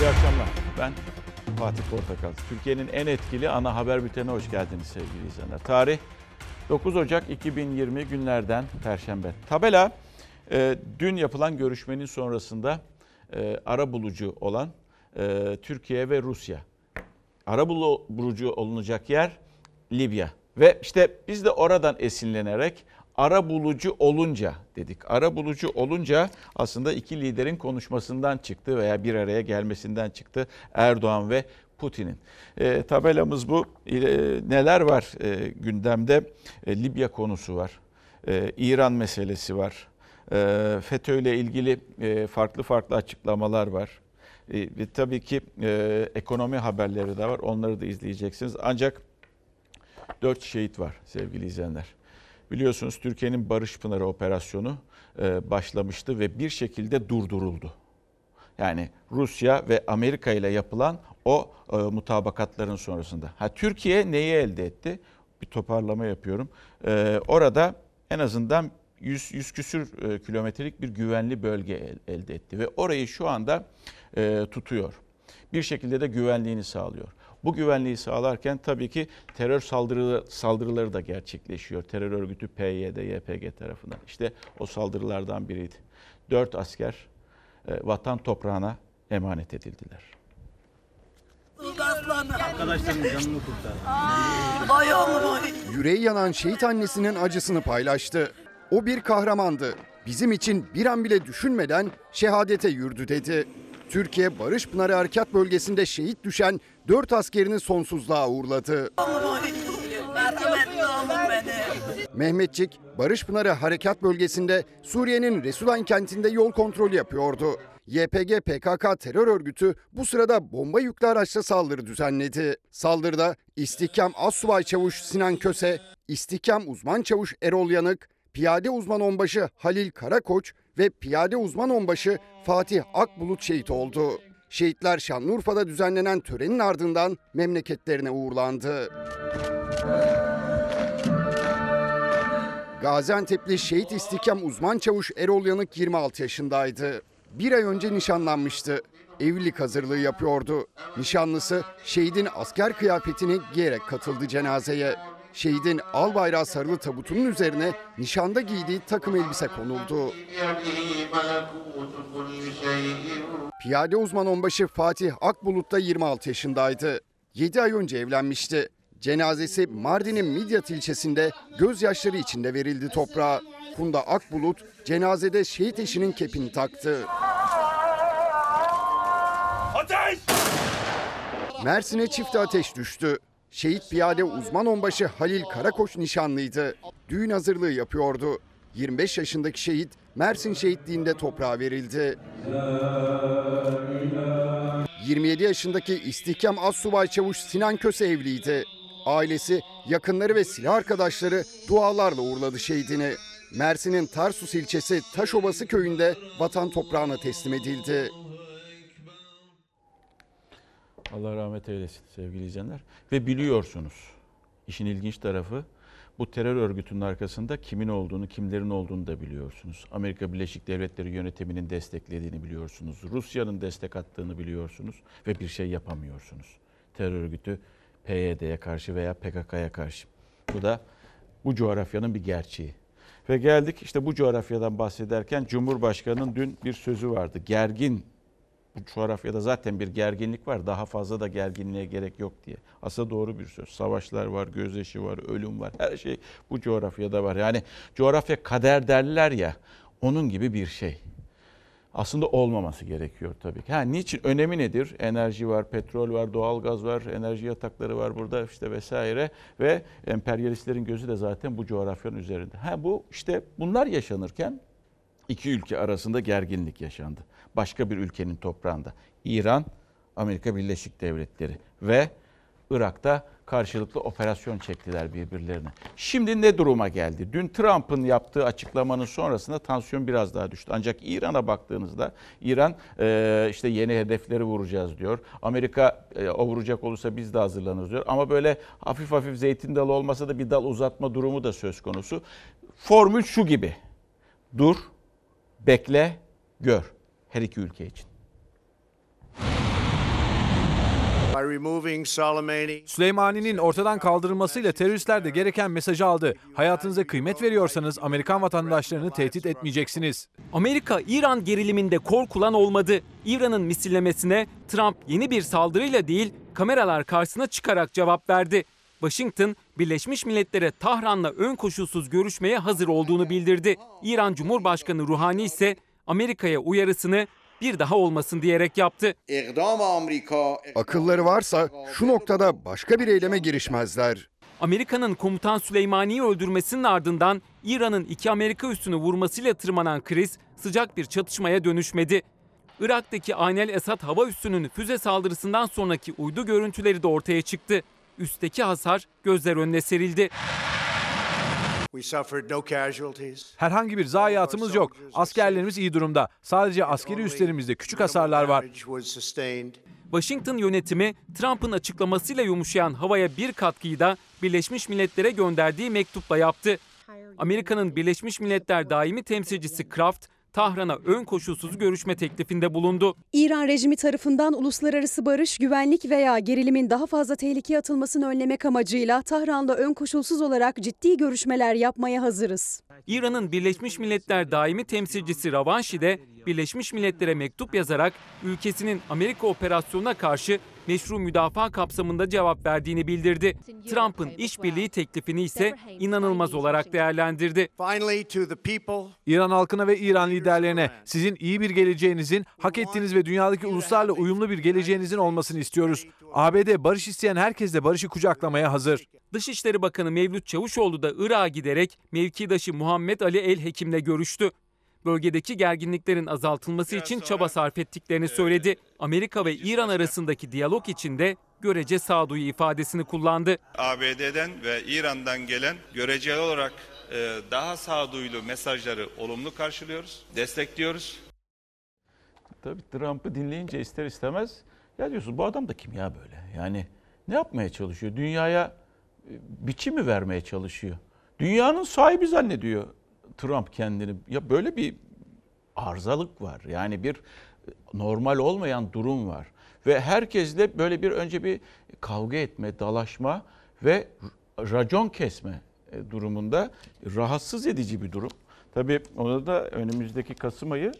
İyi akşamlar. Ben Fatih Portakal. Türkiye'nin en etkili ana haber bültenine hoş geldiniz sevgili izleyenler. Tarih 9 Ocak 2020 günlerden Perşembe. Tabela e, dün yapılan görüşmenin sonrasında e, ara bulucu olan e, Türkiye ve Rusya. Ara bulucu olunacak yer Libya. Ve işte biz de oradan esinlenerek ara bulucu olunca dedik. Ara bulucu olunca aslında iki liderin konuşmasından çıktı veya bir araya gelmesinden çıktı Erdoğan ve Putin'in. E, tabelamız bu. E, neler var e, gündemde? E, Libya konusu var. E, İran meselesi var. E, FETÖ ile ilgili e, farklı farklı açıklamalar var. E, tabii ki e, ekonomi haberleri de var. Onları da izleyeceksiniz. Ancak dört şehit var sevgili izleyenler. Biliyorsunuz Türkiye'nin Barış Pınarı operasyonu e, başlamıştı ve bir şekilde durduruldu. Yani Rusya ve Amerika ile yapılan o e, mutabakatların sonrasında. Ha Türkiye neyi elde etti? Bir toparlama yapıyorum. E, orada en azından 100, 100 küsür e, kilometrelik bir güvenli bölge el, elde etti ve orayı şu anda e, tutuyor. Bir şekilde de güvenliğini sağlıyor. Bu güvenliği sağlarken tabii ki terör saldırıları, saldırıları da gerçekleşiyor. Terör örgütü PYD, YPG tarafından. İşte o saldırılardan biriydi. Dört asker e, vatan toprağına emanet edildiler. Arkadaşlarımın canını kurtardı. Yüreği yanan şehit annesinin acısını paylaştı. O bir kahramandı. Bizim için bir an bile düşünmeden şehadete yürüdü dedi. Türkiye Barış Pınarı Harekat Bölgesi'nde şehit düşen 4 askerini sonsuzluğa uğurladı. Mehmetçik, Barış Pınarı Harekat Bölgesi'nde Suriye'nin Resulayn kentinde yol kontrolü yapıyordu. YPG PKK terör örgütü bu sırada bomba yüklü araçla saldırı düzenledi. Saldırıda İstihkam Assubay Çavuş Sinan Köse, İstihkam Uzman Çavuş Erol Yanık, Piyade Uzman Onbaşı Halil Karakoç ve Piyade Uzman Onbaşı Fatih Akbulut şehit oldu. Şehitler Şanlıurfa'da düzenlenen törenin ardından memleketlerine uğurlandı. Gaziantep'li şehit istihkam uzman çavuş Erol Yanık 26 yaşındaydı. Bir ay önce nişanlanmıştı. Evlilik hazırlığı yapıyordu. Nişanlısı şehidin asker kıyafetini giyerek katıldı cenazeye. Şehidin al bayrağı sarılı tabutunun üzerine nişanda giydiği takım elbise konuldu. Piyade uzman onbaşı Fatih Akbulut da 26 yaşındaydı. 7 ay önce evlenmişti. Cenazesi Mardin'in Midyat ilçesinde gözyaşları içinde verildi toprağa. Funda Akbulut cenazede şehit eşinin kepini taktı. Ateş! Mersin'e çift ateş düştü. Şehit piyade uzman onbaşı Halil Karakoç nişanlıydı. Düğün hazırlığı yapıyordu. 25 yaşındaki şehit Mersin şehitliğinde toprağa verildi. 27 yaşındaki istihkam Assubay Çavuş Sinan Köse evliydi. Ailesi, yakınları ve silah arkadaşları dualarla uğurladı şehidini. Mersin'in Tarsus ilçesi Taşobası köyünde vatan toprağına teslim edildi. Allah rahmet eylesin sevgili izleyenler. Ve biliyorsunuz işin ilginç tarafı bu terör örgütünün arkasında kimin olduğunu, kimlerin olduğunu da biliyorsunuz. Amerika Birleşik Devletleri yönetiminin desteklediğini biliyorsunuz. Rusya'nın destek attığını biliyorsunuz ve bir şey yapamıyorsunuz. Terör örgütü PYD'ye karşı veya PKK'ya karşı. Bu da bu coğrafyanın bir gerçeği. Ve geldik işte bu coğrafyadan bahsederken Cumhurbaşkanı'nın dün bir sözü vardı. Gergin coğrafyada zaten bir gerginlik var. Daha fazla da gerginliğe gerek yok diye. Aslında doğru bir söz. Savaşlar var, gözyaşı var, ölüm var. Her şey bu coğrafyada var. Yani coğrafya kader derler ya. Onun gibi bir şey. Aslında olmaması gerekiyor tabii ki. Ha, niçin? Önemi nedir? Enerji var, petrol var, doğalgaz var, enerji yatakları var burada işte vesaire. Ve emperyalistlerin gözü de zaten bu coğrafyanın üzerinde. Ha, bu işte bunlar yaşanırken iki ülke arasında gerginlik yaşandı. Başka bir ülkenin toprağında. İran, Amerika Birleşik Devletleri ve Irak'ta karşılıklı operasyon çektiler birbirlerine. Şimdi ne duruma geldi? Dün Trump'ın yaptığı açıklamanın sonrasında tansiyon biraz daha düştü. Ancak İran'a baktığınızda İran işte yeni hedefleri vuracağız diyor. Amerika o vuracak olursa biz de hazırlanırız diyor. Ama böyle hafif hafif zeytin dalı olmasa da bir dal uzatma durumu da söz konusu. Formül şu gibi. Dur, bekle, gör. Her iki ülke için. By removing Soleimani, Süleymani'nin ortadan kaldırılmasıyla teröristler de gereken mesajı aldı. Hayatınıza kıymet veriyorsanız Amerikan vatandaşlarını tehdit etmeyeceksiniz. Amerika-İran geriliminde korkulan olmadı. İran'ın misillemesine Trump yeni bir saldırıyla değil kameralar karşısına çıkarak cevap verdi. Washington, Birleşmiş Milletler'e Tahran'la ön koşulsuz görüşmeye hazır olduğunu bildirdi. İran Cumhurbaşkanı Ruhani ise Amerika'ya uyarısını bir daha olmasın diyerek yaptı. Akılları varsa şu noktada başka bir eyleme girişmezler. Amerika'nın komutan Süleymani'yi öldürmesinin ardından İran'ın iki Amerika üssünü vurmasıyla tırmanan kriz sıcak bir çatışmaya dönüşmedi. Irak'taki Aynel Esad hava üssünün füze saldırısından sonraki uydu görüntüleri de ortaya çıktı. Üstteki hasar gözler önüne serildi. we suffered no casualties. Herhangi bir zayiatımız yok. Askerlerimiz iyi durumda. Sadece askeri üslerimizde küçük hasarlar var. Washington yönetimi Trump'ın açıklamasıyla yumuşayan havaya bir katkıyı da Birleşmiş Milletler'e gönderdiği mektupla yaptı. Amerika'nın Birleşmiş Milletler daimi temsilcisi Kraft, Tahran'a ön koşulsuz görüşme teklifinde bulundu. İran rejimi tarafından uluslararası barış, güvenlik veya gerilimin daha fazla tehlikeye atılmasını önlemek amacıyla Tahran'la ön koşulsuz olarak ciddi görüşmeler yapmaya hazırız. İran'ın Birleşmiş Milletler daimi temsilcisi Ravanşi de Birleşmiş Milletler'e mektup yazarak ülkesinin Amerika operasyonuna karşı meşru müdafaa kapsamında cevap verdiğini bildirdi. Trump'ın işbirliği teklifini ise inanılmaz olarak değerlendirdi. Finally, to the people, İran halkına ve İran liderlerine sizin iyi bir geleceğinizin, hak ettiğiniz ve dünyadaki uluslarla uyumlu bir geleceğinizin olmasını istiyoruz. ABD barış isteyen herkesle barışı kucaklamaya hazır. Dışişleri Bakanı Mevlüt Çavuşoğlu da Irak'a giderek mevkidaşı Muhammed Ali El Hekim'le görüştü. Bölgedeki gerginliklerin azaltılması için çaba sarf ettiklerini söyledi. Amerika ve İran arasındaki diyalog için de görece sağduyu ifadesini kullandı. ABD'den ve İran'dan gelen göreceli olarak e, daha sağduyulu mesajları olumlu karşılıyoruz, destekliyoruz. Tabii Trump'ı dinleyince ister istemez ya diyorsun bu adam da kim ya böyle? Yani ne yapmaya çalışıyor? Dünyaya e, biçim mi vermeye çalışıyor? Dünyanın sahibi zannediyor Trump kendini. Ya böyle bir arızalık var. Yani bir normal olmayan durum var. Ve herkesle böyle bir önce bir kavga etme, dalaşma ve racon kesme e, durumunda rahatsız edici bir durum. Tabii onu da önümüzdeki Kasım ayı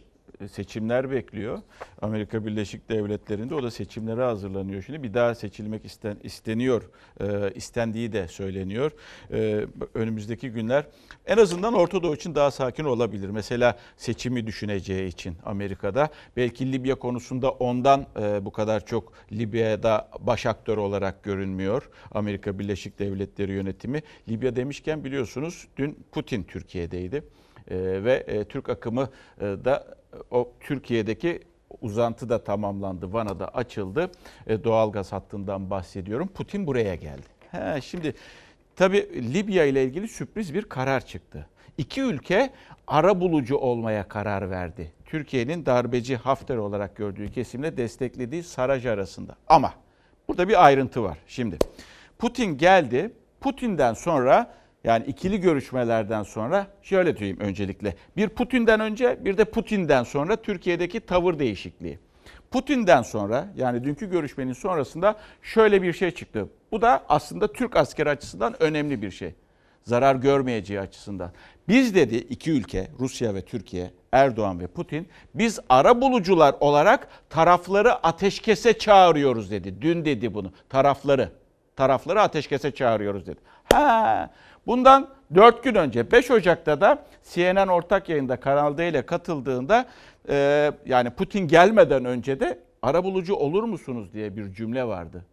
seçimler bekliyor. Amerika Birleşik Devletleri'nde o da seçimlere hazırlanıyor şimdi. Bir daha seçilmek isten, isteniyor, e, istendiği de söyleniyor. E, önümüzdeki günler en azından Orta Doğu için daha sakin olabilir. Mesela seçimi düşüneceği için Amerika'da. Belki Libya konusunda ondan e, bu kadar çok Libya'da baş aktör olarak görünmüyor. Amerika Birleşik Devletleri yönetimi. Libya demişken biliyorsunuz dün Putin Türkiye'deydi. E, ve e, Türk akımı e, da o Türkiye'deki uzantı da tamamlandı. Vana'da açıldı. E, doğalgaz hattından bahsediyorum. Putin buraya geldi. He, şimdi tabii Libya ile ilgili sürpriz bir karar çıktı. İki ülke ara bulucu olmaya karar verdi. Türkiye'nin darbeci Hafter olarak gördüğü kesimle desteklediği Saraj arasında. Ama burada bir ayrıntı var. Şimdi Putin geldi. Putin'den sonra yani ikili görüşmelerden sonra şöyle diyeyim öncelikle. Bir Putin'den önce bir de Putin'den sonra Türkiye'deki tavır değişikliği. Putin'den sonra yani dünkü görüşmenin sonrasında şöyle bir şey çıktı. Bu da aslında Türk askeri açısından önemli bir şey. Zarar görmeyeceği açısından. Biz dedi iki ülke Rusya ve Türkiye Erdoğan ve Putin biz ara bulucular olarak tarafları ateşkese çağırıyoruz dedi. Dün dedi bunu tarafları tarafları ateşkese çağırıyoruz dedi. Ha, bundan 4 gün önce 5 Ocak'ta da CNN ortak yayında Kanal D ile katıldığında e, yani Putin gelmeden önce de arabulucu olur musunuz diye bir cümle vardı.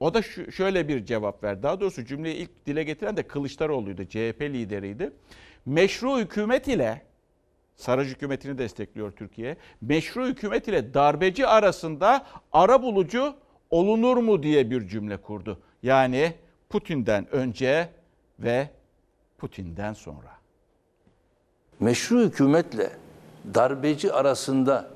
O da şu, şöyle bir cevap verdi. Daha doğrusu cümleyi ilk dile getiren de Kılıçdaroğlu'ydu. CHP lideriydi. Meşru hükümet ile Saraj hükümetini destekliyor Türkiye. Meşru hükümet ile darbeci arasında ara bulucu olunur mu diye bir cümle kurdu. Yani Putin'den önce ve Putin'den sonra. Meşru hükümetle darbeci arasında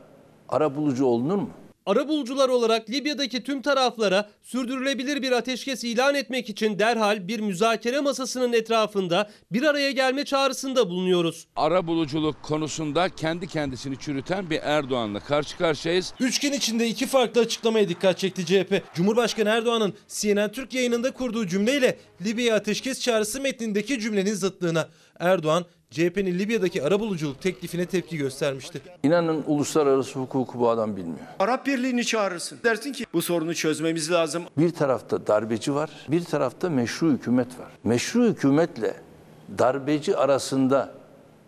arabulucu olunur mu? Arabulucular olarak Libya'daki tüm taraflara sürdürülebilir bir ateşkes ilan etmek için derhal bir müzakere masasının etrafında bir araya gelme çağrısında bulunuyoruz. Ara buluculuk konusunda kendi kendisini çürüten bir Erdoğan'la karşı karşıyayız. Üç gün içinde iki farklı açıklamaya dikkat çekti CHP. Cumhurbaşkanı Erdoğan'ın CNN Türk yayınında kurduğu cümleyle Libya'ya ateşkes çağrısı metnindeki cümlenin zıtlığına. Erdoğan CHP'nin Libya'daki arabuluculuk teklifine tepki göstermişti. İnanın uluslararası hukuku bu adam bilmiyor. Arap Birliği'ni çağırırsın. Dersin ki bu sorunu çözmemiz lazım. Bir tarafta darbeci var, bir tarafta meşru hükümet var. Meşru hükümetle darbeci arasında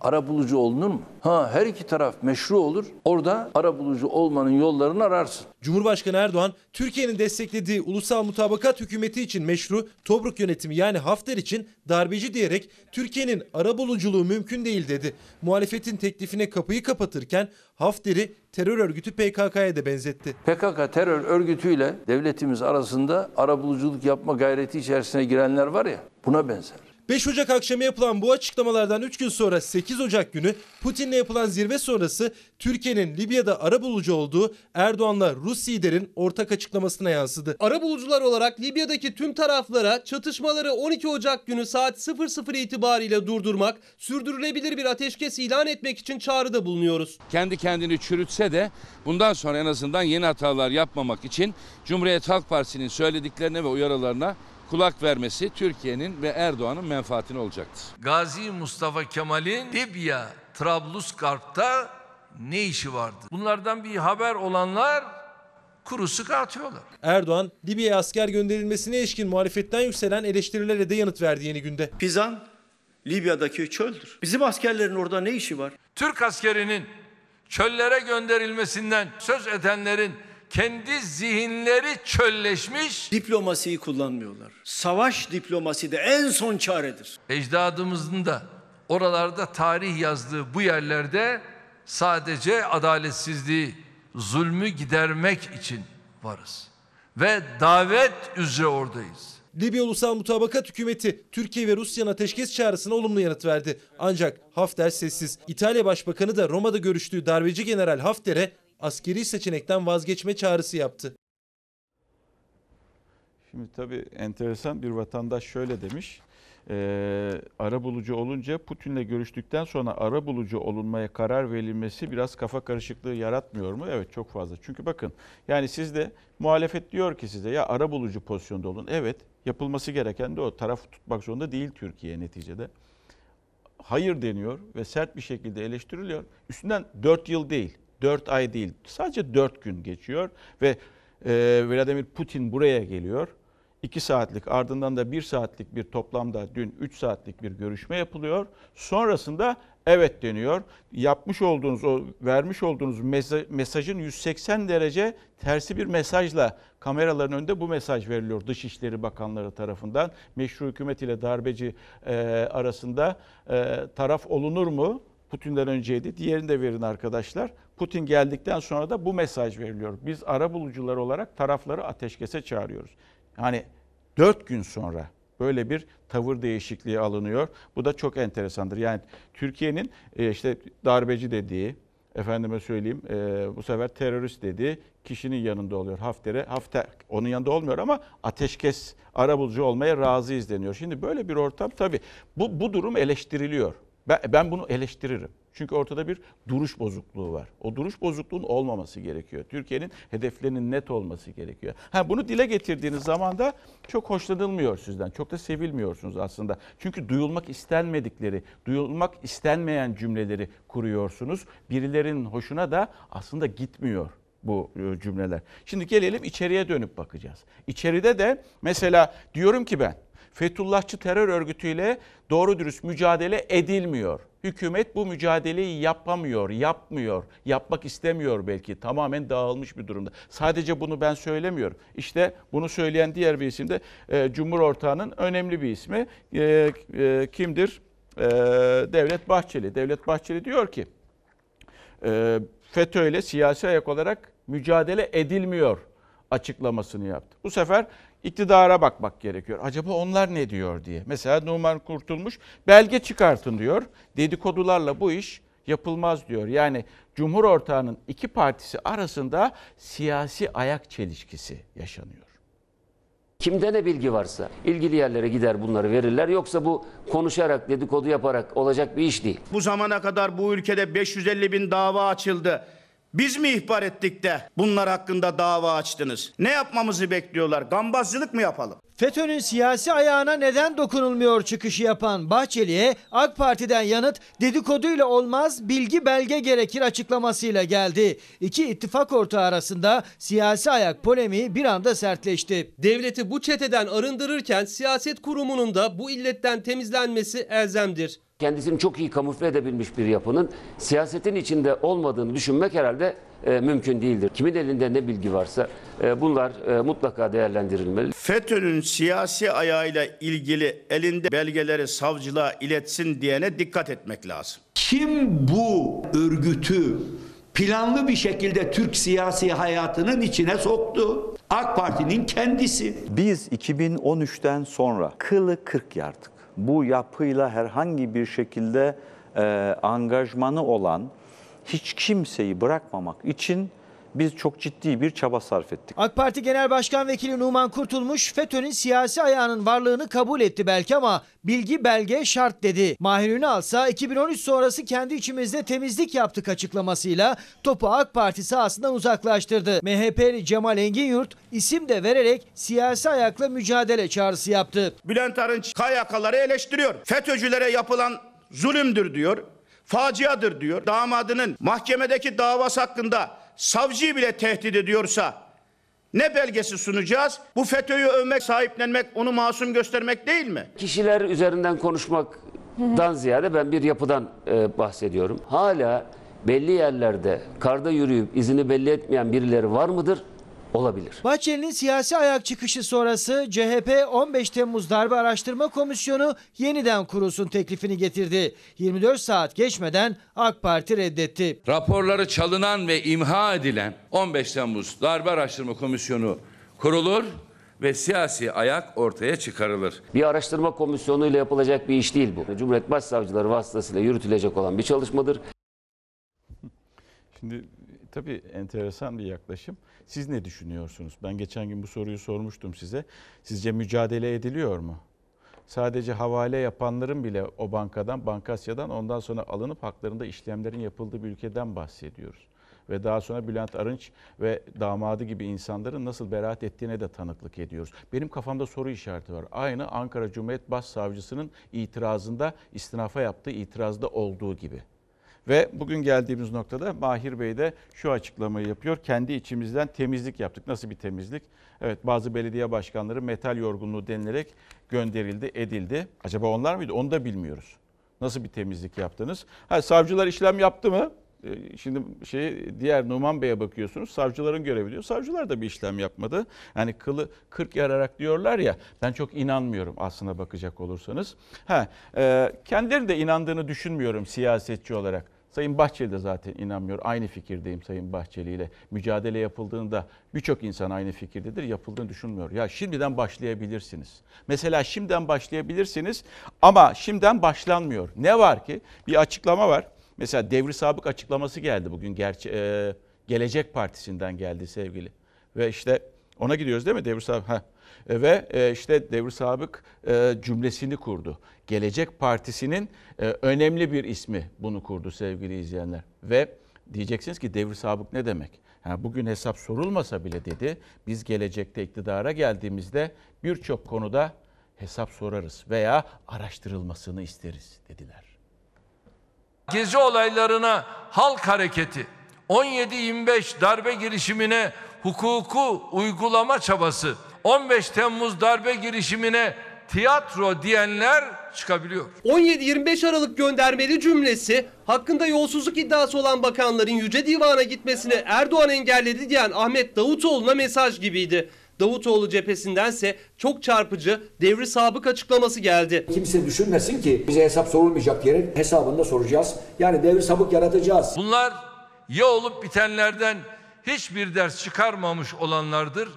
arabulucu olunur mu? Ha her iki taraf meşru olur. Orada arabulucu olmanın yollarını ararsın. Cumhurbaşkanı Erdoğan, Türkiye'nin desteklediği ulusal mutabakat hükümeti için meşru, Tobruk yönetimi yani Hafter için darbeci diyerek Türkiye'nin arabuluculuğu mümkün değil dedi. Muhalefetin teklifine kapıyı kapatırken Hafter'i terör örgütü PKK'ya da benzetti. PKK terör örgütüyle devletimiz arasında arabuluculuk yapma gayreti içerisine girenler var ya buna benzer. 5 Ocak akşamı yapılan bu açıklamalardan 3 gün sonra 8 Ocak günü Putin'le yapılan zirve sonrası Türkiye'nin Libya'da arabulucu olduğu Erdoğan'la Rus liderin ortak açıklamasına yansıdı. Arabulucular olarak Libya'daki tüm taraflara çatışmaları 12 Ocak günü saat 00 itibariyle durdurmak, sürdürülebilir bir ateşkes ilan etmek için çağrıda bulunuyoruz. Kendi kendini çürütse de bundan sonra en azından yeni hatalar yapmamak için Cumhuriyet Halk Partisi'nin söylediklerine ve uyarılarına kulak vermesi Türkiye'nin ve Erdoğan'ın menfaatine olacaktır. Gazi Mustafa Kemal'in Libya Trablusgarp'ta ne işi vardı? Bunlardan bir haber olanlar kuru sıkı atıyorlar. Erdoğan, Libya'ya asker gönderilmesine ilişkin muhalefetten yükselen eleştirilere de yanıt verdi yeni günde. Pizan Libya'daki çöldür. Bizim askerlerin orada ne işi var? Türk askerinin çöllere gönderilmesinden söz edenlerin kendi zihinleri çölleşmiş. Diplomasiyi kullanmıyorlar. Savaş diplomasi de en son çaredir. Ecdadımızın da oralarda tarih yazdığı bu yerlerde sadece adaletsizliği, zulmü gidermek için varız. Ve davet üzere oradayız. Libya Ulusal Mutabakat Hükümeti Türkiye ve Rusya'nın ateşkes çağrısına olumlu yanıt verdi. Ancak Hafter sessiz. İtalya Başbakanı da Roma'da görüştüğü darbeci General Hafter'e askeri seçenekten vazgeçme çağrısı yaptı. Şimdi tabii enteresan bir vatandaş şöyle demiş. Ee, ara bulucu olunca Putin'le görüştükten sonra ara bulucu olunmaya karar verilmesi biraz kafa karışıklığı yaratmıyor mu? Evet çok fazla. Çünkü bakın yani sizde muhalefet diyor ki size ya ara bulucu pozisyonda olun. Evet yapılması gereken de o taraf tutmak zorunda değil Türkiye neticede. Hayır deniyor ve sert bir şekilde eleştiriliyor. Üstünden 4 yıl değil, 4 ay değil sadece 4 gün geçiyor ve e, Vladimir Putin buraya geliyor. 2 saatlik ardından da 1 saatlik bir toplamda dün 3 saatlik bir görüşme yapılıyor. Sonrasında evet deniyor. Yapmış olduğunuz o vermiş olduğunuz mesajın 180 derece tersi bir mesajla kameraların önünde bu mesaj veriliyor Dışişleri Bakanları tarafından. Meşru hükümet ile darbeci e, arasında e, taraf olunur mu? Putin'den önceydi. Diğerini de verin arkadaşlar. Putin geldikten sonra da bu mesaj veriliyor. Biz ara bulucular olarak tarafları ateşkese çağırıyoruz. Yani 4 gün sonra böyle bir tavır değişikliği alınıyor. Bu da çok enteresandır. Yani Türkiye'nin e, işte darbeci dediği, efendime söyleyeyim e, bu sefer terörist dediği kişinin yanında oluyor. Hafter'e, Hafter onun yanında olmuyor ama ateşkes arabulucu olmaya razı izleniyor. Şimdi böyle bir ortam tabii bu, bu durum eleştiriliyor. Ben, ben bunu eleştiririm. Çünkü ortada bir duruş bozukluğu var. O duruş bozukluğun olmaması gerekiyor. Türkiye'nin hedeflerinin net olması gerekiyor. Ha bunu dile getirdiğiniz zaman da çok hoşlanılmıyor sizden. Çok da sevilmiyorsunuz aslında. Çünkü duyulmak istenmedikleri, duyulmak istenmeyen cümleleri kuruyorsunuz. Birilerinin hoşuna da aslında gitmiyor bu e, cümleler. Şimdi gelelim içeriye dönüp bakacağız. İçeride de mesela diyorum ki ben Fethullahçı terör örgütüyle doğru dürüst mücadele edilmiyor. Hükümet bu mücadeleyi yapamıyor, yapmıyor, yapmak istemiyor belki. Tamamen dağılmış bir durumda. Sadece bunu ben söylemiyorum. İşte bunu söyleyen diğer bir isim de e, Cumhur Ortağı'nın önemli bir ismi. E, e, kimdir? E, Devlet Bahçeli. Devlet Bahçeli diyor ki e, FETÖ ile siyasi ayak olarak mücadele edilmiyor açıklamasını yaptı. Bu sefer iktidara bakmak gerekiyor. Acaba onlar ne diyor diye. Mesela Numan Kurtulmuş belge çıkartın diyor. Dedikodularla bu iş yapılmaz diyor. Yani Cumhur ortağının iki partisi arasında siyasi ayak çelişkisi yaşanıyor. Kimde ne bilgi varsa ilgili yerlere gider bunları verirler. Yoksa bu konuşarak, dedikodu yaparak olacak bir iş değil. Bu zamana kadar bu ülkede 550 bin dava açıldı. Biz mi ihbar ettik de bunlar hakkında dava açtınız? Ne yapmamızı bekliyorlar? Gambazcılık mı yapalım? FETÖ'nün siyasi ayağına neden dokunulmuyor çıkışı yapan Bahçeli'ye AK Parti'den yanıt dedikoduyla olmaz bilgi belge gerekir açıklamasıyla geldi. İki ittifak ortağı arasında siyasi ayak polemiği bir anda sertleşti. Devleti bu çeteden arındırırken siyaset kurumunun da bu illetten temizlenmesi elzemdir. Kendisini çok iyi kamufle edebilmiş bir yapının siyasetin içinde olmadığını düşünmek herhalde e, mümkün değildir. Kimin elinde ne bilgi varsa e, bunlar e, mutlaka değerlendirilmeli. FETÖ'nün siyasi ayağıyla ilgili elinde belgeleri savcılığa iletsin diyene dikkat etmek lazım. Kim bu örgütü planlı bir şekilde Türk siyasi hayatının içine soktu? AK Parti'nin kendisi. Biz 2013'ten sonra kılı kırk yardık. Bu yapıyla herhangi bir şekilde e, angajmanı olan hiç kimseyi bırakmamak için biz çok ciddi bir çaba sarf ettik. AK Parti Genel Başkan Vekili Numan Kurtulmuş FETÖ'nün siyasi ayağının varlığını kabul etti belki ama bilgi belge şart dedi. Mahir Ünal ise 2013 sonrası kendi içimizde temizlik yaptık açıklamasıyla topu AK Parti sahasından uzaklaştırdı. MHP'li Cemal Enginyurt isim de vererek siyasi ayakla mücadele çağrısı yaptı. Bülent Arınç KYK'ları eleştiriyor. FETÖ'cülere yapılan zulümdür diyor. Faciadır diyor. Damadının mahkemedeki davası hakkında savcıyı bile tehdit ediyorsa ne belgesi sunacağız? Bu FETÖ'yü övmek, sahiplenmek, onu masum göstermek değil mi? Kişiler üzerinden konuşmaktan ziyade ben bir yapıdan e, bahsediyorum. Hala belli yerlerde karda yürüyüp izini belli etmeyen birileri var mıdır? Olabilir. Bahçeli'nin siyasi ayak çıkışı sonrası CHP 15 Temmuz Darbe Araştırma Komisyonu yeniden kurulsun teklifini getirdi. 24 saat geçmeden AK Parti reddetti. Raporları çalınan ve imha edilen 15 Temmuz Darbe Araştırma Komisyonu kurulur ve siyasi ayak ortaya çıkarılır. Bir araştırma komisyonuyla yapılacak bir iş değil bu. Cumhuriyet Başsavcıları vasıtasıyla yürütülecek olan bir çalışmadır. Şimdi tabii enteresan bir yaklaşım. Siz ne düşünüyorsunuz? Ben geçen gün bu soruyu sormuştum size. Sizce mücadele ediliyor mu? Sadece havale yapanların bile o bankadan, Bankasya'dan ondan sonra alınıp haklarında işlemlerin yapıldığı bir ülkeden bahsediyoruz. Ve daha sonra Bülent Arınç ve damadı gibi insanların nasıl beraat ettiğine de tanıklık ediyoruz. Benim kafamda soru işareti var. Aynı Ankara Cumhuriyet Başsavcısının itirazında, istinafa yaptığı itirazda olduğu gibi. Ve bugün geldiğimiz noktada Mahir Bey de şu açıklamayı yapıyor. Kendi içimizden temizlik yaptık. Nasıl bir temizlik? Evet bazı belediye başkanları metal yorgunluğu denilerek gönderildi, edildi. Acaba onlar mıydı? Onu da bilmiyoruz. Nasıl bir temizlik yaptınız? Ha, savcılar işlem yaptı mı? Ee, Şimdi şey diğer Numan Bey'e bakıyorsunuz. Savcıların görevi diyor. Savcılar da bir işlem yapmadı. Yani kılı 40 yararak diyorlar ya. Ben çok inanmıyorum aslına bakacak olursanız. Ha, e, kendileri de inandığını düşünmüyorum siyasetçi olarak. Sayın Bahçeli de zaten inanmıyor. Aynı fikirdeyim Sayın Bahçeli ile. Mücadele yapıldığında birçok insan aynı fikirdedir. Yapıldığını düşünmüyor. Ya şimdiden başlayabilirsiniz. Mesela şimdiden başlayabilirsiniz ama şimdiden başlanmıyor. Ne var ki? Bir açıklama var. Mesela Devri Sabık açıklaması geldi bugün. Gerçi e, Gelecek Partisi'nden geldi sevgili. Ve işte ona gidiyoruz değil mi Devri Sabık? Heh. Ve e, işte Devri Sabık e, cümlesini kurdu. Gelecek Partisi'nin e, önemli bir ismi bunu kurdu sevgili izleyenler. Ve diyeceksiniz ki Devri Sabık ne demek? Ha, bugün hesap sorulmasa bile dedi. Biz gelecekte iktidara geldiğimizde birçok konuda hesap sorarız veya araştırılmasını isteriz dediler. Gezi olaylarına halk hareketi, 17-25 darbe girişimine hukuku uygulama çabası, 15 Temmuz darbe girişimine tiyatro diyenler çıkabiliyor. 17-25 Aralık göndermeli cümlesi hakkında yolsuzluk iddiası olan bakanların Yüce Divan'a gitmesini Erdoğan engelledi diyen Ahmet Davutoğlu'na mesaj gibiydi. Davutoğlu cephesindense çok çarpıcı devri sabık açıklaması geldi. Kimse düşünmesin ki bize hesap sorulmayacak yerin hesabını da soracağız. Yani devir sabık yaratacağız. Bunlar ya olup bitenlerden hiçbir ders çıkarmamış olanlardır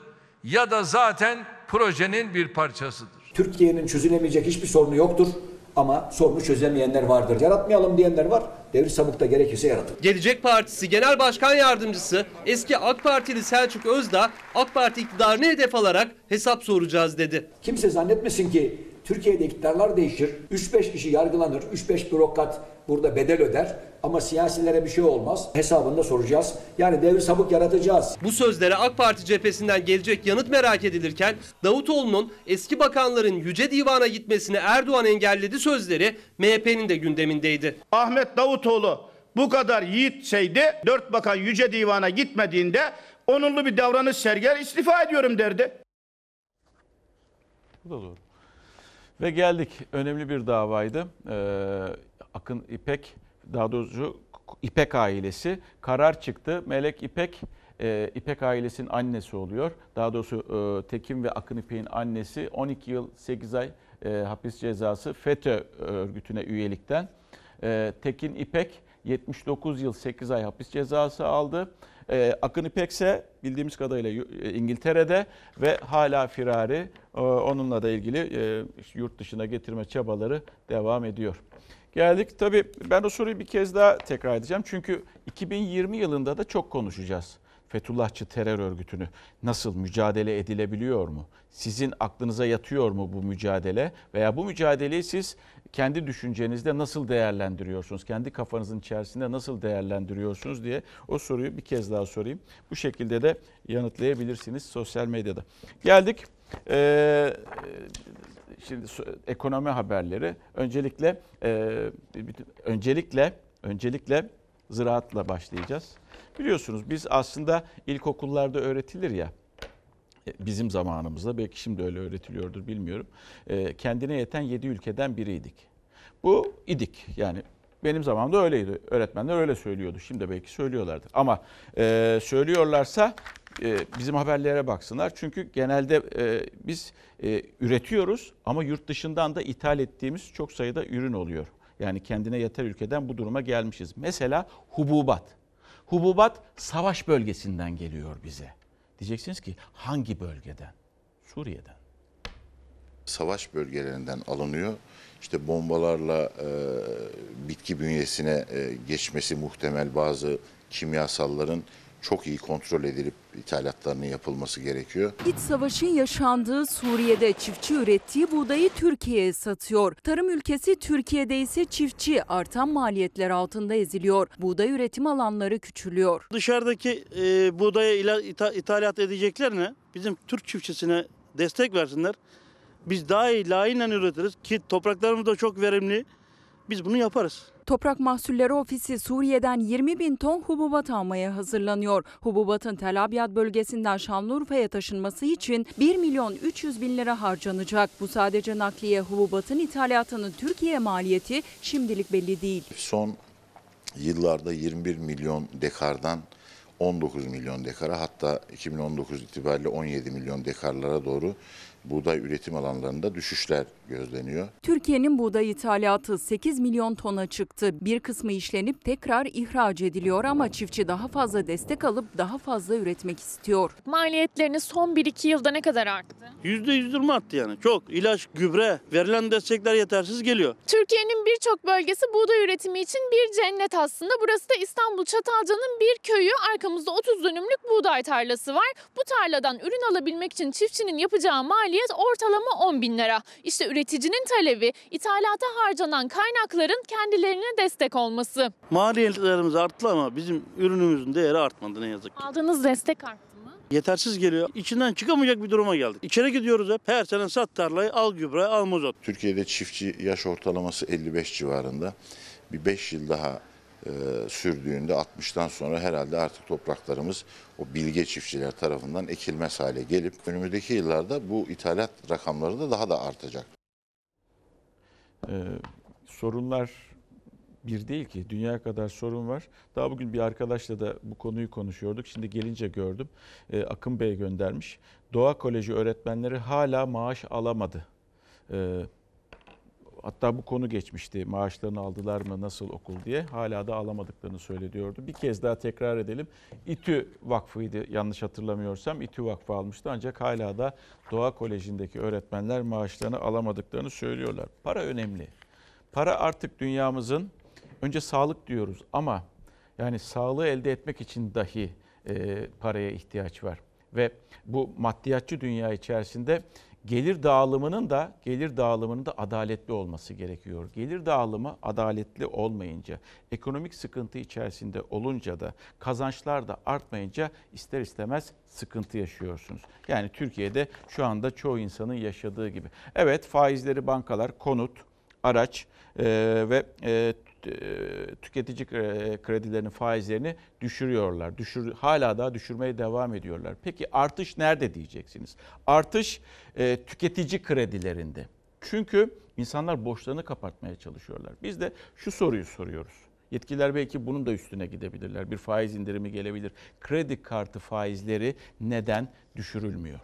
ya da zaten projenin bir parçasıdır. Türkiye'nin çözülemeyecek hiçbir sorunu yoktur. Ama sorunu çözemeyenler vardır. Yaratmayalım diyenler var. Devir sabıkta gerekirse yaratır. Gelecek Partisi Genel Başkan Yardımcısı eski AK Partili Selçuk Özdağ AK Parti iktidarını hedef alarak hesap soracağız dedi. Kimse zannetmesin ki Türkiye'de iktidarlar değişir. 3-5 kişi yargılanır. 3-5 bürokrat burada bedel öder. Ama siyasilere bir şey olmaz. Hesabında soracağız. Yani devir sabık yaratacağız. Bu sözlere AK Parti cephesinden gelecek yanıt merak edilirken Davutoğlu'nun eski bakanların Yüce Divan'a gitmesini Erdoğan engelledi sözleri MHP'nin de gündemindeydi. Ahmet Davutoğlu bu kadar yiğitseydi dört bakan Yüce Divan'a gitmediğinde onurlu bir davranış sergiler istifa ediyorum derdi. Bu da doğru. Ve geldik. Önemli bir davaydı. Ee, Akın İpek, daha doğrusu İpek ailesi karar çıktı. Melek İpek, e, İpek ailesinin annesi oluyor. Daha doğrusu e, Tekin ve Akın İpek'in annesi 12 yıl 8 ay e, hapis cezası FETÖ örgütüne üyelikten. Tekin İpek 79 yıl 8 ay hapis cezası aldı. Ee, Akın İpek ise bildiğimiz kadarıyla e, İngiltere'de ve hala firari. Ee, onunla da ilgili e, yurt dışına getirme çabaları devam ediyor. Geldik tabii ben o soruyu bir kez daha tekrar edeceğim. Çünkü 2020 yılında da çok konuşacağız. Fethullahçı terör örgütünü nasıl mücadele edilebiliyor mu? Sizin aklınıza yatıyor mu bu mücadele veya bu mücadeleyi siz kendi düşüncenizde nasıl değerlendiriyorsunuz? Kendi kafanızın içerisinde nasıl değerlendiriyorsunuz diye o soruyu bir kez daha sorayım. Bu şekilde de yanıtlayabilirsiniz sosyal medyada. Geldik. Ee, şimdi ekonomi haberleri. Öncelikle e, öncelikle öncelikle ziraatla başlayacağız. Biliyorsunuz biz aslında ilkokullarda öğretilir ya e, bizim zamanımızda belki şimdi öyle öğretiliyordur bilmiyorum. E, kendine yeten 7 ülkeden biriydik. Bu idik yani benim zamanımda öyleydi. Öğretmenler öyle söylüyordu. Şimdi belki söylüyorlardır. Ama e, söylüyorlarsa e, bizim haberlere baksınlar. Çünkü genelde e, biz e, üretiyoruz ama yurt dışından da ithal ettiğimiz çok sayıda ürün oluyor. Yani kendine yeter ülkeden bu duruma gelmişiz. Mesela hububat. Hububat savaş bölgesinden geliyor bize. Diyeceksiniz ki hangi bölgeden? Suriye'den. Savaş bölgelerinden alınıyor. İşte bombalarla e, bitki bünyesine e, geçmesi muhtemel bazı kimyasalların çok iyi kontrol edilip ithalatlarının yapılması gerekiyor. İç savaşın yaşandığı Suriye'de çiftçi ürettiği buğdayı Türkiye'ye satıyor. Tarım ülkesi Türkiye'de ise çiftçi artan maliyetler altında eziliyor. Buğday üretim alanları küçülüyor. Dışarıdaki e, buğdaya ila, ita, ithalat edeceklerine bizim Türk çiftçisine destek versinler. Biz daha iyi layığıyla üretiriz ki topraklarımız da çok verimli. Biz bunu yaparız. Toprak Mahsulleri Ofisi Suriye'den 20 bin ton hububat almaya hazırlanıyor. Hububatın Tel Abyad bölgesinden Şanlıurfa'ya taşınması için 1 milyon 300 bin lira harcanacak. Bu sadece nakliye hububatın ithalatının Türkiye maliyeti şimdilik belli değil. Son yıllarda 21 milyon dekardan 19 milyon dekara hatta 2019 itibariyle 17 milyon dekarlara doğru buğday üretim alanlarında düşüşler gözleniyor. Türkiye'nin buğday ithalatı 8 milyon tona çıktı. Bir kısmı işlenip tekrar ihraç ediliyor ama çiftçi daha fazla destek alıp daha fazla üretmek istiyor. Maliyetlerini son 1-2 yılda ne kadar arttı? %120 arttı yani. Çok. ilaç, gübre, verilen destekler yetersiz geliyor. Türkiye'nin birçok bölgesi buğday üretimi için bir cennet aslında. Burası da İstanbul Çatalca'nın bir köyü. Arkamızda 30 dönümlük buğday tarlası var. Bu tarladan ürün alabilmek için çiftçinin yapacağı maliyet ortalama 10 bin lira. İşte üreticinin talebi ithalata harcanan kaynakların kendilerine destek olması. Maliyetlerimiz arttı ama bizim ürünümüzün değeri artmadı ne yazık ki. Aldığınız destek arttı mı? Yetersiz geliyor. İçinden çıkamayacak bir duruma geldik. İçeri gidiyoruz hep. Her sene sat tarlayı, al gübre, al mazot. Türkiye'de çiftçi yaş ortalaması 55 civarında. Bir 5 yıl daha e, sürdüğünde 60'tan sonra herhalde artık topraklarımız o bilge çiftçiler tarafından ekilmez hale gelip önümüzdeki yıllarda bu ithalat rakamları da daha da artacak. Ee, sorunlar bir değil ki. Dünya kadar sorun var. Daha bugün bir arkadaşla da bu konuyu konuşuyorduk. Şimdi gelince gördüm. Ee, Akın Bey göndermiş. Doğa Koleji öğretmenleri hala maaş alamadı. Ee, hatta bu konu geçmişti. Maaşlarını aldılar mı nasıl okul diye. Hala da alamadıklarını söylüyordu. Bir kez daha tekrar edelim. İTÜ Vakfı'ydı yanlış hatırlamıyorsam. İTÜ Vakfı almıştı ancak hala da Doğa Koleji'ndeki öğretmenler maaşlarını alamadıklarını söylüyorlar. Para önemli. Para artık dünyamızın önce sağlık diyoruz ama yani sağlığı elde etmek için dahi e, paraya ihtiyaç var. Ve bu maddiyatçı dünya içerisinde gelir dağılımının da gelir dağılımının da adaletli olması gerekiyor. Gelir dağılımı adaletli olmayınca, ekonomik sıkıntı içerisinde olunca da kazançlar da artmayınca ister istemez sıkıntı yaşıyorsunuz. Yani Türkiye'de şu anda çoğu insanın yaşadığı gibi. Evet faizleri bankalar, konut, araç e, ve e, tüketici kredilerinin faizlerini düşürüyorlar. Düşür, hala daha düşürmeye devam ediyorlar. Peki artış nerede diyeceksiniz? Artış e, tüketici kredilerinde. Çünkü insanlar borçlarını kapatmaya çalışıyorlar. Biz de şu soruyu soruyoruz. Yetkililer belki bunun da üstüne gidebilirler. Bir faiz indirimi gelebilir. Kredi kartı faizleri neden düşürülmüyor?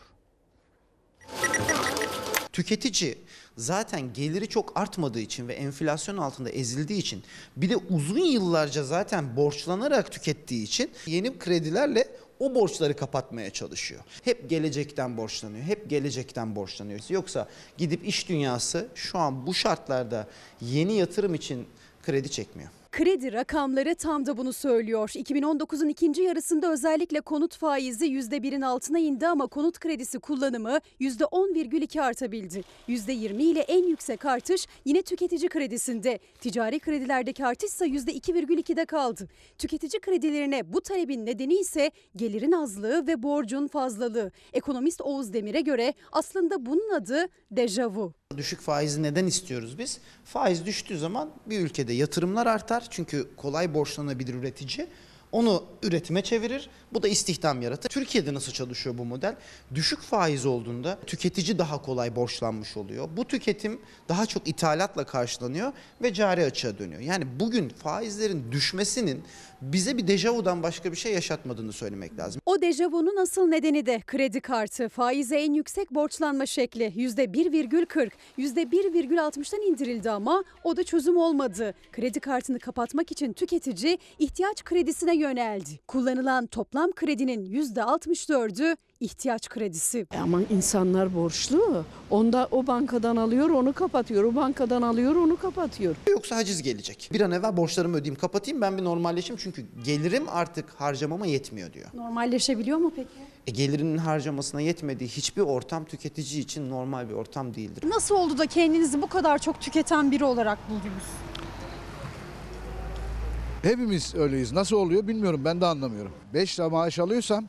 Tüketici zaten geliri çok artmadığı için ve enflasyon altında ezildiği için bir de uzun yıllarca zaten borçlanarak tükettiği için yeni kredilerle o borçları kapatmaya çalışıyor. Hep gelecekten borçlanıyor, hep gelecekten borçlanıyor. Yoksa gidip iş dünyası şu an bu şartlarda yeni yatırım için kredi çekmiyor. Kredi rakamları tam da bunu söylüyor. 2019'un ikinci yarısında özellikle konut faizi %1'in altına indi ama konut kredisi kullanımı %10,2 artabildi. %20 ile en yüksek artış yine tüketici kredisinde. Ticari kredilerdeki artış ise %2,2'de kaldı. Tüketici kredilerine bu talebin nedeni ise gelirin azlığı ve borcun fazlalığı. Ekonomist Oğuz Demir'e göre aslında bunun adı dejavu. Düşük faizi neden istiyoruz biz? Faiz düştüğü zaman bir ülkede yatırımlar artar. Çünkü kolay borçlanabilir üretici. Onu üretime çevirir. Bu da istihdam yaratır. Türkiye'de nasıl çalışıyor bu model? Düşük faiz olduğunda tüketici daha kolay borçlanmış oluyor. Bu tüketim daha çok ithalatla karşılanıyor ve cari açığa dönüyor. Yani bugün faizlerin düşmesinin bize bir dejavudan başka bir şey yaşatmadığını söylemek lazım. O dejavunun asıl nedeni de kredi kartı. Faize en yüksek borçlanma şekli %1,40, %1,60'dan indirildi ama o da çözüm olmadı. Kredi kartını kapatmak için tüketici ihtiyaç kredisine yöneldi. Kullanılan toplam kredinin %64'ü ihtiyaç kredisi. Ama insanlar borçlu. Onda o bankadan alıyor onu kapatıyor. O bankadan alıyor onu kapatıyor. Yoksa haciz gelecek. Bir an evvel borçlarımı ödeyeyim kapatayım ben bir normalleşeyim. Çünkü gelirim artık harcamama yetmiyor diyor. Normalleşebiliyor mu peki? E, gelirinin harcamasına yetmediği hiçbir ortam tüketici için normal bir ortam değildir. Nasıl oldu da kendinizi bu kadar çok tüketen biri olarak buldunuz? Hepimiz öyleyiz. Nasıl oluyor bilmiyorum ben de anlamıyorum. 5 lira maaş alıyorsam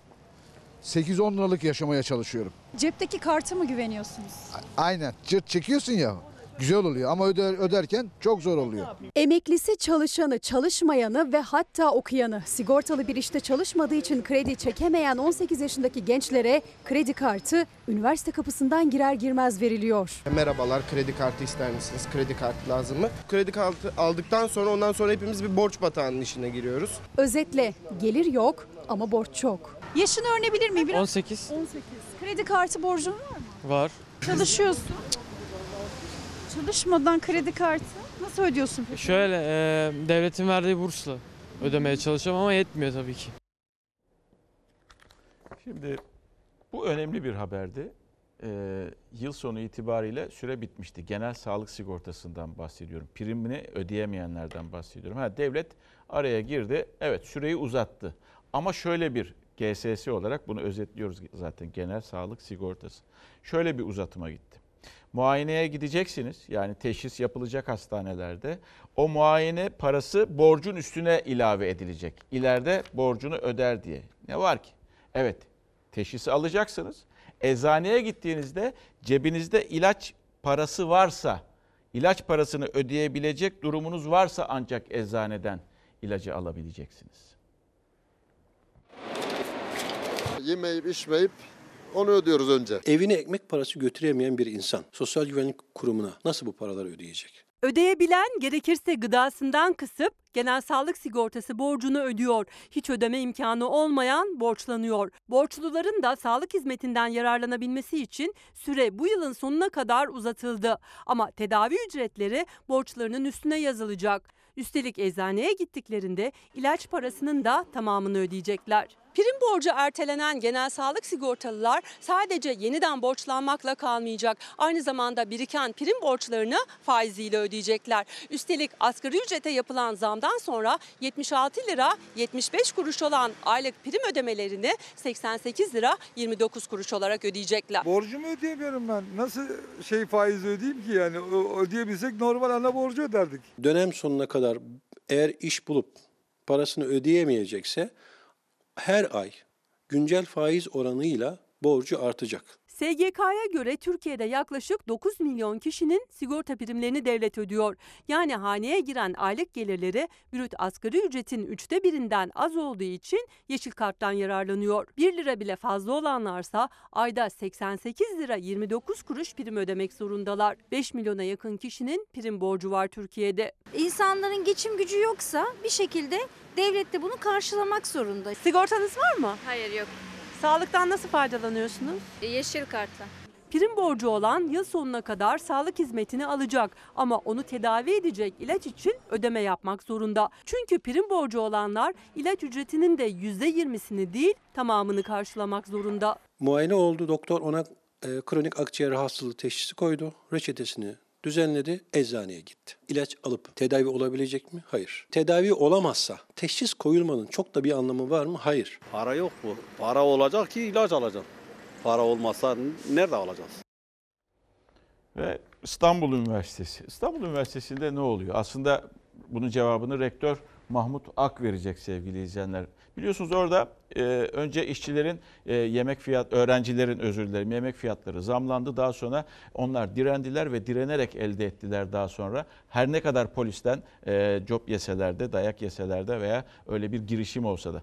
8-10 liralık yaşamaya çalışıyorum. Cepteki karta mı güveniyorsunuz? Aynen cırt çekiyorsun ya güzel oluyor ama öder, öderken çok zor oluyor. Emeklisi çalışanı, çalışmayanı ve hatta okuyanı sigortalı bir işte çalışmadığı için kredi çekemeyen 18 yaşındaki gençlere kredi kartı üniversite kapısından girer girmez veriliyor. Merhabalar kredi kartı ister misiniz? Kredi kartı lazım mı? Kredi kartı aldıktan sonra ondan sonra hepimiz bir borç batağının içine giriyoruz. Özetle gelir yok ama borç çok. Yaşını öğrenebilir miyim? Biraz? 18. 18. Kredi kartı borcun var mı? Var. Çalışıyorsun. Çalışmadan kredi kartı nasıl ödüyorsun peki? Şöyle e, devletin verdiği bursla ödemeye çalışıyorum ama yetmiyor tabii ki. Şimdi bu önemli bir haberdi. Ee, yıl sonu itibariyle süre bitmişti. Genel sağlık sigortasından bahsediyorum. Primini ödeyemeyenlerden bahsediyorum. Ha devlet araya girdi. Evet süreyi uzattı. Ama şöyle bir GSS olarak bunu özetliyoruz zaten genel sağlık sigortası. Şöyle bir uzatıma gitti. Muayeneye gideceksiniz. Yani teşhis yapılacak hastanelerde. O muayene parası borcun üstüne ilave edilecek. İleride borcunu öder diye. Ne var ki? Evet teşhisi alacaksınız. Eczaneye gittiğinizde cebinizde ilaç parası varsa, ilaç parasını ödeyebilecek durumunuz varsa ancak eczaneden ilacı alabileceksiniz. Yemeyip içmeyip onu ödüyoruz önce. Evine ekmek parası götüremeyen bir insan Sosyal Güvenlik Kurumu'na nasıl bu paraları ödeyecek? Ödeyebilen gerekirse gıdasından kısıp genel sağlık sigortası borcunu ödüyor. Hiç ödeme imkanı olmayan borçlanıyor. Borçluların da sağlık hizmetinden yararlanabilmesi için süre bu yılın sonuna kadar uzatıldı. Ama tedavi ücretleri borçlarının üstüne yazılacak. Üstelik eczaneye gittiklerinde ilaç parasının da tamamını ödeyecekler. Prim borcu ertelenen genel sağlık sigortalılar sadece yeniden borçlanmakla kalmayacak. Aynı zamanda biriken prim borçlarını faiziyle ödeyecekler. Üstelik asgari ücrete yapılan zamdan sonra 76 lira 75 kuruş olan aylık prim ödemelerini 88 lira 29 kuruş olarak ödeyecekler. Borcumu ödeyemiyorum ben. Nasıl şey faiz ödeyeyim ki yani? O- Ödeyebilsek normal ana borcu öderdik. Dönem sonuna kadar eğer iş bulup parasını ödeyemeyecekse her ay güncel faiz oranıyla borcu artacak. SGK'ya göre Türkiye'de yaklaşık 9 milyon kişinin sigorta primlerini devlet ödüyor. Yani haneye giren aylık gelirleri brüt asgari ücretin üçte birinden az olduğu için yeşil karttan yararlanıyor. 1 lira bile fazla olanlarsa ayda 88 lira 29 kuruş prim ödemek zorundalar. 5 milyona yakın kişinin prim borcu var Türkiye'de. İnsanların geçim gücü yoksa bir şekilde devlet de bunu karşılamak zorunda. Sigortanız var mı? Hayır yok. Sağlıktan nasıl faydalanıyorsunuz? Yeşil kartla. Prim borcu olan yıl sonuna kadar sağlık hizmetini alacak ama onu tedavi edecek ilaç için ödeme yapmak zorunda. Çünkü prim borcu olanlar ilaç ücretinin de %20'sini değil tamamını karşılamak zorunda. Muayene oldu, doktor ona e, kronik akciğer hastalığı teşhisi koydu, reçetesini düzenledi, eczaneye gitti. İlaç alıp tedavi olabilecek mi? Hayır. Tedavi olamazsa teşhis koyulmanın çok da bir anlamı var mı? Hayır. Para yok bu. Para olacak ki ilaç alacağım. Para olmazsa nerede alacağız? Ve İstanbul Üniversitesi. İstanbul Üniversitesi'nde ne oluyor? Aslında bunun cevabını rektör Mahmut Ak verecek sevgili izleyenler. Biliyorsunuz orada e, önce işçilerin e, yemek fiyat, öğrencilerin özür dilerim yemek fiyatları zamlandı. Daha sonra onlar direndiler ve direnerek elde ettiler daha sonra. Her ne kadar polisten e, job yeseler de, dayak yeseler de veya öyle bir girişim olsa da.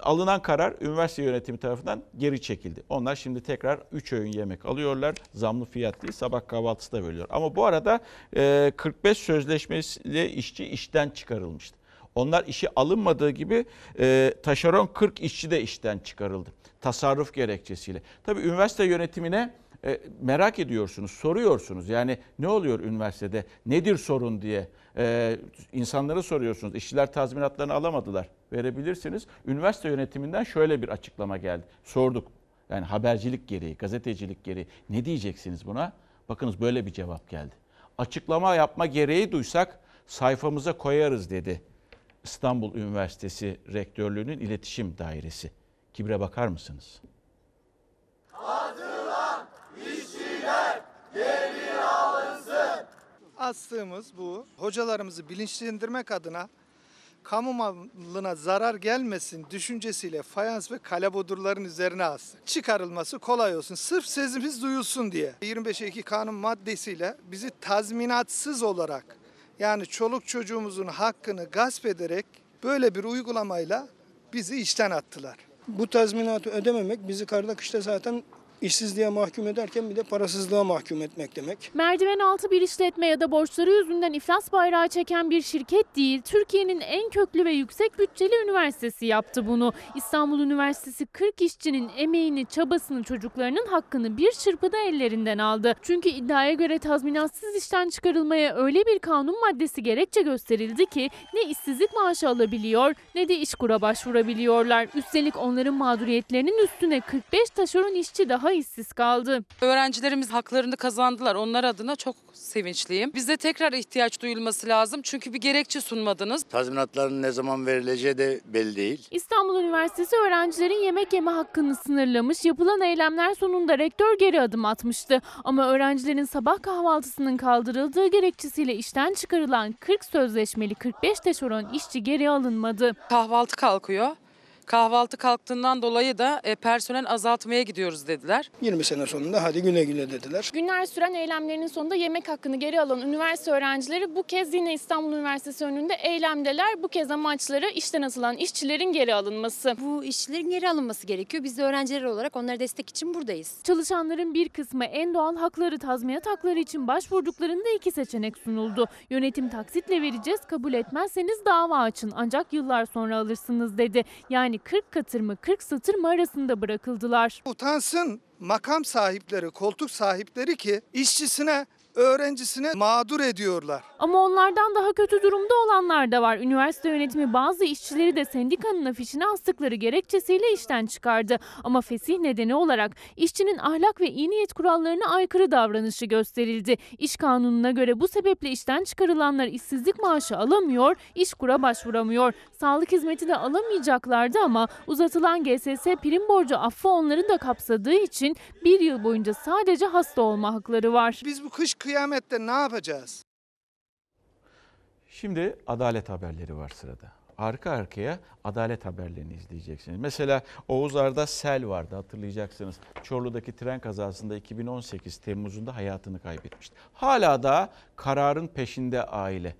Alınan karar üniversite yönetimi tarafından geri çekildi. Onlar şimdi tekrar 3 öğün yemek alıyorlar. Zamlı fiyat değil sabah kahvaltısı da veriyor. Ama bu arada e, 45 sözleşmesiyle işçi işten çıkarılmıştı. Onlar işi alınmadığı gibi e, taşeron 40 işçi de işten çıkarıldı. Tasarruf gerekçesiyle. Tabii üniversite yönetimine e, merak ediyorsunuz, soruyorsunuz. Yani ne oluyor üniversitede, nedir sorun diye e, insanlara soruyorsunuz. İşçiler tazminatlarını alamadılar, verebilirsiniz. Üniversite yönetiminden şöyle bir açıklama geldi. Sorduk. Yani habercilik gereği, gazetecilik gereği ne diyeceksiniz buna? Bakınız böyle bir cevap geldi. Açıklama yapma gereği duysak sayfamıza koyarız dedi. İstanbul Üniversitesi Rektörlüğü'nün iletişim dairesi. Kibre bakar mısınız? Astığımız bu. Hocalarımızı bilinçlendirmek adına kamu malına zarar gelmesin düşüncesiyle fayans ve kalebodurların üzerine astık. Çıkarılması kolay olsun. Sırf sesimiz duyulsun diye. 25 Ekim kanun maddesiyle bizi tazminatsız olarak yani çoluk çocuğumuzun hakkını gasp ederek böyle bir uygulamayla bizi işten attılar. Bu tazminatı ödememek bizi karda kışta zaten işsizliğe mahkum ederken bir de parasızlığa mahkum etmek demek. Merdiven altı bir işletme ya da borçları yüzünden iflas bayrağı çeken bir şirket değil, Türkiye'nin en köklü ve yüksek bütçeli üniversitesi yaptı bunu. İstanbul Üniversitesi 40 işçinin emeğini, çabasını, çocuklarının hakkını bir çırpıda ellerinden aldı. Çünkü iddiaya göre tazminatsız işten çıkarılmaya öyle bir kanun maddesi gerekçe gösterildi ki ne işsizlik maaşı alabiliyor ne de işkura başvurabiliyorlar. Üstelik onların mağduriyetlerinin üstüne 45 taşeron işçi daha işsiz kaldı. Öğrencilerimiz haklarını kazandılar. Onlar adına çok sevinçliyim. Bize tekrar ihtiyaç duyulması lazım. Çünkü bir gerekçe sunmadınız. Tazminatların ne zaman verileceği de belli değil. İstanbul Üniversitesi öğrencilerin yemek yeme hakkını sınırlamış. Yapılan eylemler sonunda rektör geri adım atmıştı. Ama öğrencilerin sabah kahvaltısının kaldırıldığı gerekçesiyle işten çıkarılan 40 sözleşmeli 45 teşeron işçi geri alınmadı. Kahvaltı kalkıyor. Kahvaltı kalktığından dolayı da e, personel azaltmaya gidiyoruz dediler. 20 sene sonunda hadi güle güle dediler. Günler süren eylemlerinin sonunda yemek hakkını geri alan üniversite öğrencileri bu kez yine İstanbul Üniversitesi önünde eylemdeler. Bu kez amaçları işten atılan işçilerin geri alınması. Bu işçilerin geri alınması gerekiyor. Biz de öğrenciler olarak onlara destek için buradayız. Çalışanların bir kısmı en doğal hakları tazminat hakları için başvurduklarında iki seçenek sunuldu. Yönetim taksitle vereceğiz kabul etmezseniz dava açın ancak yıllar sonra alırsınız dedi. Yani 40 katır mı 40 satır mı arasında bırakıldılar. Utansın makam sahipleri, koltuk sahipleri ki işçisine öğrencisini mağdur ediyorlar. Ama onlardan daha kötü durumda olanlar da var. Üniversite yönetimi bazı işçileri de sendikanın afişine astıkları gerekçesiyle işten çıkardı. Ama fesih nedeni olarak işçinin ahlak ve iyi niyet kurallarına aykırı davranışı gösterildi. İş kanununa göre bu sebeple işten çıkarılanlar işsizlik maaşı alamıyor, işkura başvuramıyor. Sağlık hizmeti de alamayacaklardı ama uzatılan GSS prim borcu affı onları da kapsadığı için bir yıl boyunca sadece hasta olma hakları var. Biz bu kış kıyamette ne yapacağız? Şimdi adalet haberleri var sırada. Arka arkaya adalet haberlerini izleyeceksiniz. Mesela Oğuz Arda sel vardı hatırlayacaksınız. Çorlu'daki tren kazasında 2018 Temmuz'unda hayatını kaybetmişti. Hala da kararın peşinde aile.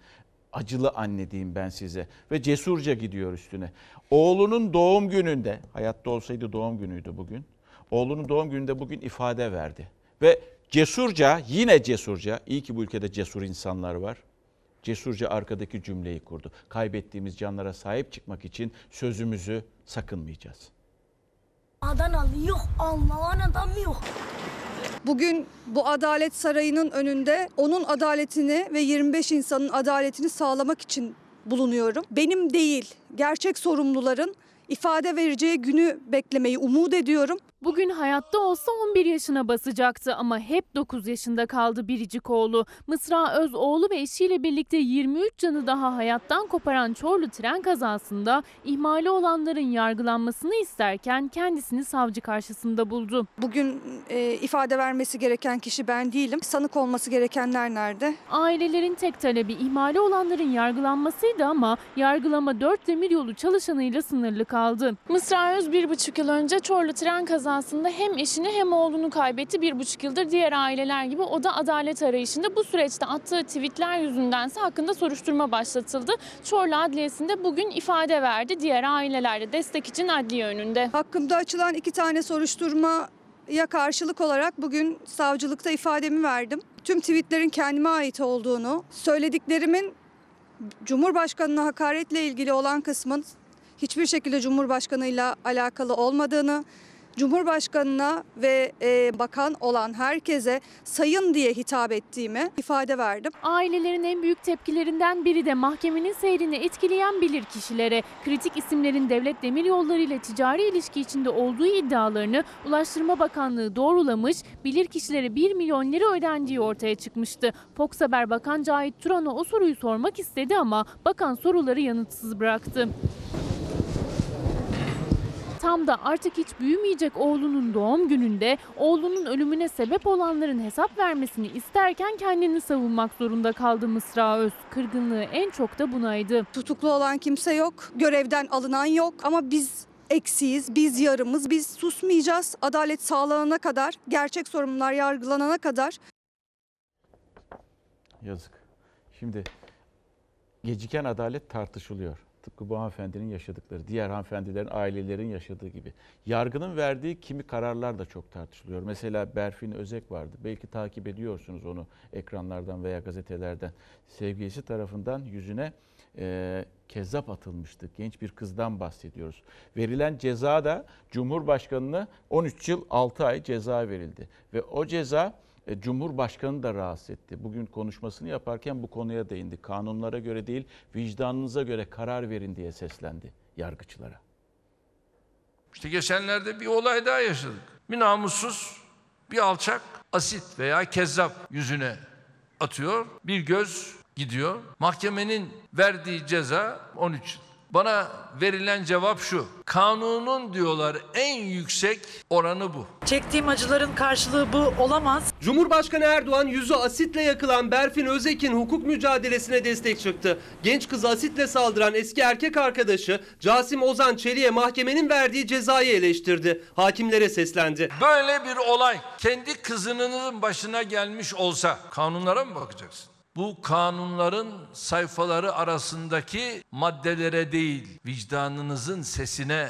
Acılı anne diyeyim ben size ve cesurca gidiyor üstüne. Oğlunun doğum gününde, hayatta olsaydı doğum günüydü bugün. Oğlunun doğum gününde bugün ifade verdi. Ve cesurca, yine cesurca, iyi ki bu ülkede cesur insanlar var cesurca arkadaki cümleyi kurdu. Kaybettiğimiz canlara sahip çıkmak için sözümüzü sakınmayacağız. Adanalı yok, Allah'ın adamı yok. Bugün bu Adalet Sarayı'nın önünde onun adaletini ve 25 insanın adaletini sağlamak için bulunuyorum. Benim değil, gerçek sorumluların ifade vereceği günü beklemeyi umut ediyorum. Bugün hayatta olsa 11 yaşına basacaktı ama hep 9 yaşında kaldı biricik oğlu. Mısra Özoğlu ve eşiyle birlikte 23 canı daha hayattan koparan Çorlu tren kazasında ihmali olanların yargılanmasını isterken kendisini savcı karşısında buldu. Bugün e, ifade vermesi gereken kişi ben değilim. Sanık olması gerekenler nerede? Ailelerin tek talebi ihmali olanların yargılanmasıydı ama yargılama 4 demiryolu çalışanıyla sınırlı kaldı. Mısra Öz bir buçuk yıl önce Çorlu tren kazasında hem eşini hem oğlunu kaybetti. Bir buçuk yıldır diğer aileler gibi o da adalet arayışında. Bu süreçte attığı tweetler yüzündense hakkında soruşturma başlatıldı. Çorlu Adliyesi'nde bugün ifade verdi. Diğer aileler de destek için adliye önünde. Hakkımda açılan iki tane soruşturmaya karşılık olarak bugün savcılıkta ifademi verdim. Tüm tweetlerin kendime ait olduğunu, söylediklerimin Cumhurbaşkanına hakaretle ilgili olan kısmın hiçbir şekilde Cumhurbaşkanıyla alakalı olmadığını, Cumhurbaşkanına ve e, bakan olan herkese sayın diye hitap ettiğimi ifade verdim. Ailelerin en büyük tepkilerinden biri de mahkemenin seyrini etkileyen bilir kişilere. Kritik isimlerin devlet demiryolları ile ticari ilişki içinde olduğu iddialarını Ulaştırma Bakanlığı doğrulamış, bilir kişilere 1 milyon lira ödendiği ortaya çıkmıştı. Fox Haber Bakan Cahit Turan'a o soruyu sormak istedi ama bakan soruları yanıtsız bıraktı. Tam da artık hiç büyümeyecek oğlunun doğum gününde oğlunun ölümüne sebep olanların hesap vermesini isterken kendini savunmak zorunda kaldı Mısra Öz. Kırgınlığı en çok da bunaydı. Tutuklu olan kimse yok, görevden alınan yok ama biz eksiyiz, biz yarımız, biz susmayacağız. Adalet sağlanana kadar, gerçek sorumlular yargılanana kadar. Yazık. Şimdi geciken adalet tartışılıyor. Tıpkı bu hanımefendinin yaşadıkları, diğer hanımefendilerin, ailelerin yaşadığı gibi. Yargının verdiği kimi kararlar da çok tartışılıyor. Mesela Berfin Özek vardı. Belki takip ediyorsunuz onu ekranlardan veya gazetelerden. Sevgilisi tarafından yüzüne e, kezzap atılmıştı. Genç bir kızdan bahsediyoruz. Verilen ceza da Cumhurbaşkanı'na 13 yıl 6 ay ceza verildi. Ve o ceza Cumhurbaşkanı da rahatsız etti. Bugün konuşmasını yaparken bu konuya değindi. Kanunlara göre değil, vicdanınıza göre karar verin diye seslendi yargıçlara. İşte geçenlerde bir olay daha yaşadık. Bir namussuz, bir alçak asit veya kezzap yüzüne atıyor. Bir göz gidiyor. Mahkemenin verdiği ceza 13 yıl. Bana verilen cevap şu. Kanunun diyorlar en yüksek oranı bu. Çektiğim acıların karşılığı bu olamaz. Cumhurbaşkanı Erdoğan yüzü asitle yakılan Berfin Özek'in hukuk mücadelesine destek çıktı. Genç kızı asitle saldıran eski erkek arkadaşı Casim Ozan Çelik'e mahkemenin verdiği cezayı eleştirdi. Hakimlere seslendi. Böyle bir olay kendi kızınızın başına gelmiş olsa kanunlara mı bakacaksın? Bu kanunların sayfaları arasındaki maddelere değil, vicdanınızın sesine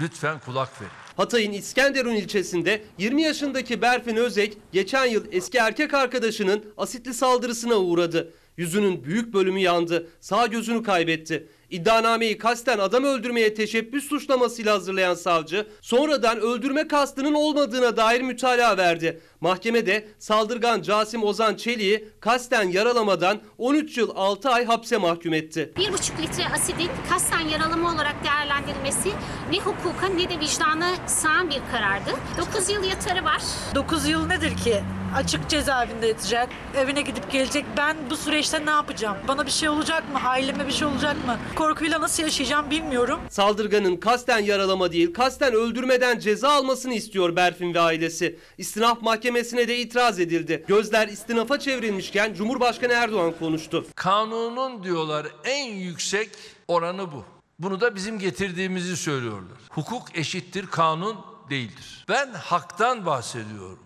lütfen kulak verin. Hatay'ın İskenderun ilçesinde 20 yaşındaki Berfin Özek geçen yıl eski erkek arkadaşının asitli saldırısına uğradı. Yüzünün büyük bölümü yandı, sağ gözünü kaybetti. İddianameyi kasten adam öldürmeye teşebbüs suçlamasıyla hazırlayan savcı sonradan öldürme kastının olmadığına dair mütalaa verdi. Mahkemede saldırgan Casim Ozan Çelik'i kasten yaralamadan 13 yıl 6 ay hapse mahkum etti. 1,5 litre asidin kasten yaralama olarak değerlendirilmesi ne hukuka ne de vicdana sığan bir karardı. 9 yıl yatarı var. 9 yıl nedir ki? Açık cezaevinde yatacak, evine gidip gelecek. Ben bu süreçte ne yapacağım? Bana bir şey olacak mı? Aileme bir şey olacak mı? Korkuyla nasıl yaşayacağım bilmiyorum. Saldırganın kasten yaralama değil, kasten öldürmeden ceza almasını istiyor Berfin ve ailesi. İstinaf mahkemesine de itiraz edildi. Gözler istinafa çevrilmişken Cumhurbaşkanı Erdoğan konuştu. Kanunun diyorlar en yüksek oranı bu. Bunu da bizim getirdiğimizi söylüyorlar. Hukuk eşittir kanun değildir. Ben haktan bahsediyorum.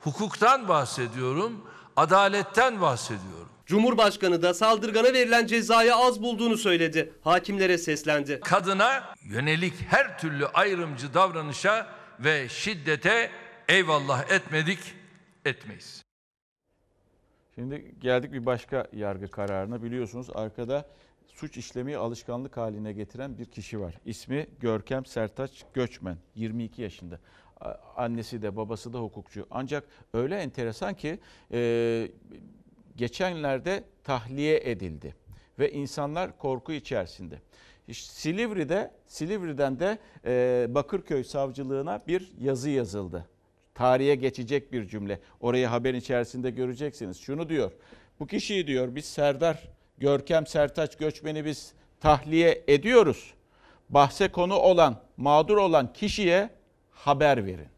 Hukuktan bahsediyorum. Adaletten bahsediyorum. Cumhurbaşkanı da saldırgana verilen cezayı az bulduğunu söyledi. Hakimlere seslendi. Kadına yönelik her türlü ayrımcı davranışa ve şiddete eyvallah etmedik, etmeyiz. Şimdi geldik bir başka yargı kararına. Biliyorsunuz arkada suç işlemeyi alışkanlık haline getiren bir kişi var. İsmi Görkem Sertaç Göçmen. 22 yaşında. Annesi de babası da hukukçu. Ancak öyle enteresan ki e, geçenlerde tahliye edildi. Ve insanlar korku içerisinde. Silivri'de, Silivri'den de e, Bakırköy Savcılığına bir yazı yazıldı tarihe geçecek bir cümle. Orayı haberin içerisinde göreceksiniz. Şunu diyor. Bu kişiyi diyor biz Serdar Görkem Sertaç Göçmen'i biz tahliye ediyoruz. Bahse konu olan, mağdur olan kişiye haber verin.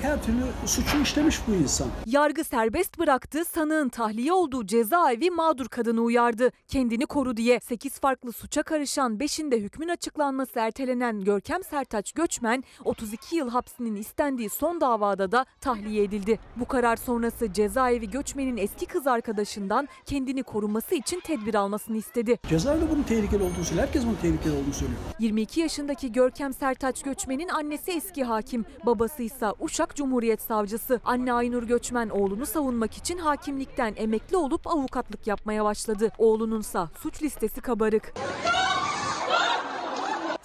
Gelebilecek her türlü suçu işlemiş bu insan. Yargı serbest bıraktı, sanığın tahliye olduğu cezaevi mağdur kadını uyardı. Kendini koru diye 8 farklı suça karışan 5'inde hükmün açıklanması ertelenen Görkem Sertaç Göçmen 32 yıl hapsinin istendiği son davada da tahliye edildi. Bu karar sonrası cezaevi Göçmen'in eski kız arkadaşından kendini koruması için tedbir almasını istedi. Cezaevinde bunun tehlikeli olduğunu söylüyor. Herkes bunun tehlikeli olduğunu söylüyor. 22 yaşındaki Görkem Sertaç Göçmen'in annesi eski hakim, babası ise Uşak Cumhuriyet Savcısı. Anne Aynur Göçmen oğlunu savunmak için hakimlikten emekli olup avukatlık yapmaya başladı. Oğlununsa suç listesi kabarık.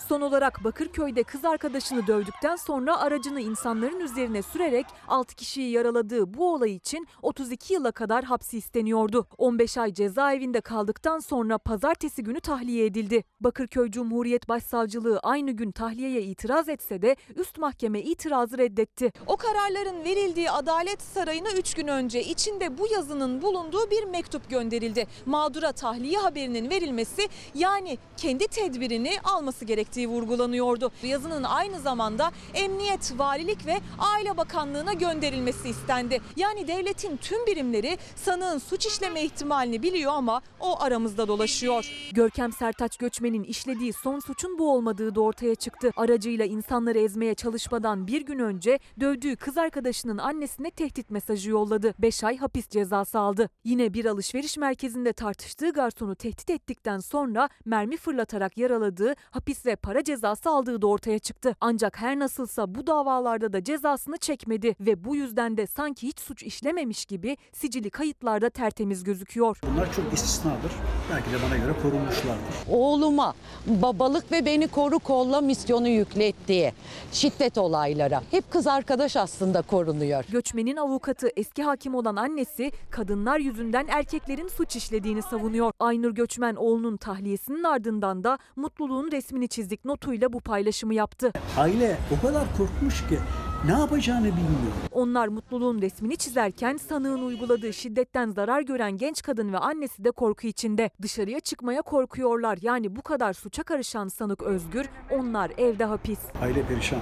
Son olarak Bakırköy'de kız arkadaşını dövdükten sonra aracını insanların üzerine sürerek 6 kişiyi yaraladığı bu olay için 32 yıla kadar hapsi isteniyordu. 15 ay cezaevinde kaldıktan sonra pazartesi günü tahliye edildi. Bakırköy Cumhuriyet Başsavcılığı aynı gün tahliyeye itiraz etse de üst mahkeme itirazı reddetti. O kararların verildiği Adalet Sarayı'na 3 gün önce içinde bu yazının bulunduğu bir mektup gönderildi. Mağdura tahliye haberinin verilmesi yani kendi tedbirini alması gerektiği vurgulanıyordu. Yazının aynı zamanda Emniyet, Valilik ve Aile Bakanlığı'na gönderilmesi istendi. Yani devletin tüm birimleri sanığın suç işleme ihtimalini biliyor ama o aramızda dolaşıyor. Görkem Sertaç Göçmen'in işlediği son suçun bu olmadığı da ortaya çıktı. Aracıyla insanları ezmeye çalışmadan bir gün önce dövdüğü kız arkadaşının annesine tehdit mesajı yolladı. 5 ay hapis cezası aldı. Yine bir alışveriş merkezinde tartıştığı garsonu tehdit ettikten sonra mermi fırlatarak yaraladığı, hapis ve para cezası aldığı da ortaya çıktı. Ancak her nasılsa bu davalarda da cezasını çekmedi ve bu yüzden de sanki hiç suç işlememiş gibi sicili kayıtlarda tertemiz gözüküyor. Bunlar çok istisnadır. Belki de bana göre korunmuşlardır. Oğluma babalık ve beni koru kolla misyonu yüklettiği şiddet olaylara hep kız arkadaş aslında korunuyor. Göçmenin avukatı eski hakim olan annesi kadınlar yüzünden erkeklerin suç işlediğini savunuyor. Aynur Göçmen oğlunun tahliyesinin ardından da mutluluğun resmini çizdik notuyla bu paylaşımı yaptı. Aile o kadar korkmuş ki ne yapacağını bilmiyor. Onlar mutluluğun resmini çizerken sanığın uyguladığı şiddetten zarar gören genç kadın ve annesi de korku içinde. Dışarıya çıkmaya korkuyorlar. Yani bu kadar suça karışan sanık özgür, onlar evde hapis. Aile perişan,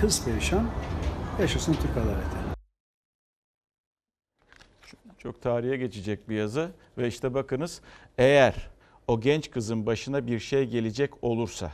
kız perişan, yaşasın Türk adaleti. Çok tarihe geçecek bir yazı ve işte bakınız eğer o genç kızın başına bir şey gelecek olursa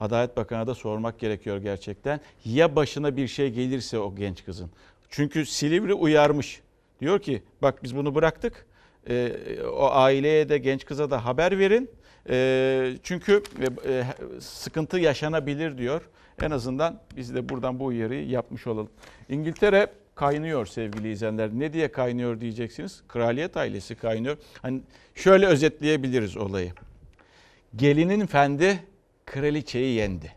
Adalet Bakanı'na da sormak gerekiyor gerçekten. Ya başına bir şey gelirse o genç kızın. Çünkü Silivri uyarmış. Diyor ki bak biz bunu bıraktık. Ee, o aileye de genç kıza da haber verin. Ee, çünkü e, sıkıntı yaşanabilir diyor. En azından biz de buradan bu uyarıyı yapmış olalım. İngiltere kaynıyor sevgili izleyenler. Ne diye kaynıyor diyeceksiniz? Kraliyet ailesi kaynıyor. Hani şöyle özetleyebiliriz olayı. Gelinin fendi kraliçeyi yendi.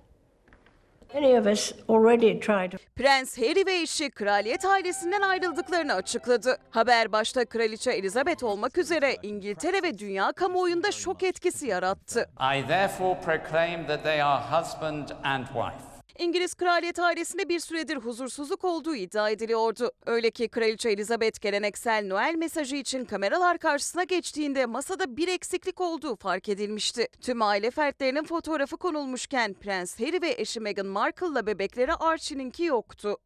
Prens Harry ve eşi kraliyet ailesinden ayrıldıklarını açıkladı. Haber başta kraliçe Elizabeth olmak üzere İngiltere ve dünya kamuoyunda şok etkisi yarattı. I therefore proclaim that they are husband and wife. İngiliz kraliyet ailesinde bir süredir huzursuzluk olduğu iddia ediliyordu. Öyle ki kraliçe Elizabeth geleneksel Noel mesajı için kameralar karşısına geçtiğinde masada bir eksiklik olduğu fark edilmişti. Tüm aile fertlerinin fotoğrafı konulmuşken Prens Harry ve eşi Meghan Markle'la bebekleri Archie'ninki yoktu.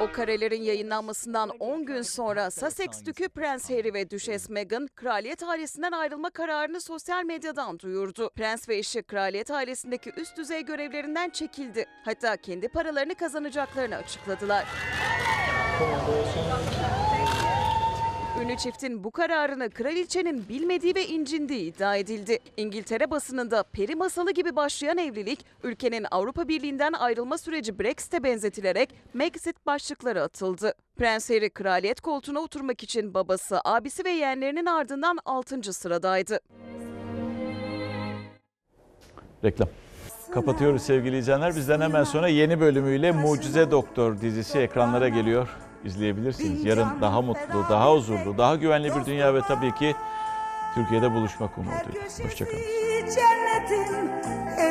O karelerin yayınlanmasından 10 gün sonra Sussex Dükü Prens Harry ve Düşes Meghan kraliyet ailesinden ayrılma kararını sosyal medyadan duyurdu. Prens ve eşi kraliyet ailesindeki üst düzey görevlerinden çekildi. Hatta kendi paralarını kazanacaklarını açıkladılar. Ünlü çiftin bu kararını kraliçenin bilmediği ve incindiği iddia edildi. İngiltere basınında peri masalı gibi başlayan evlilik, ülkenin Avrupa Birliği'nden ayrılma süreci Brexit'e benzetilerek Megxit başlıkları atıldı. Prens Harry kraliyet koltuğuna oturmak için babası, abisi ve yeğenlerinin ardından 6. sıradaydı. Reklam. Kapatıyoruz sevgili izleyenler. Bizden hemen sonra yeni bölümüyle Mucize Doktor dizisi ekranlara geliyor. İzleyebilirsiniz. Yarın daha mutlu, daha huzurlu, daha güvenli bir dünya ve tabii ki Türkiye'de buluşmak umuduyla. Hoşçakalın.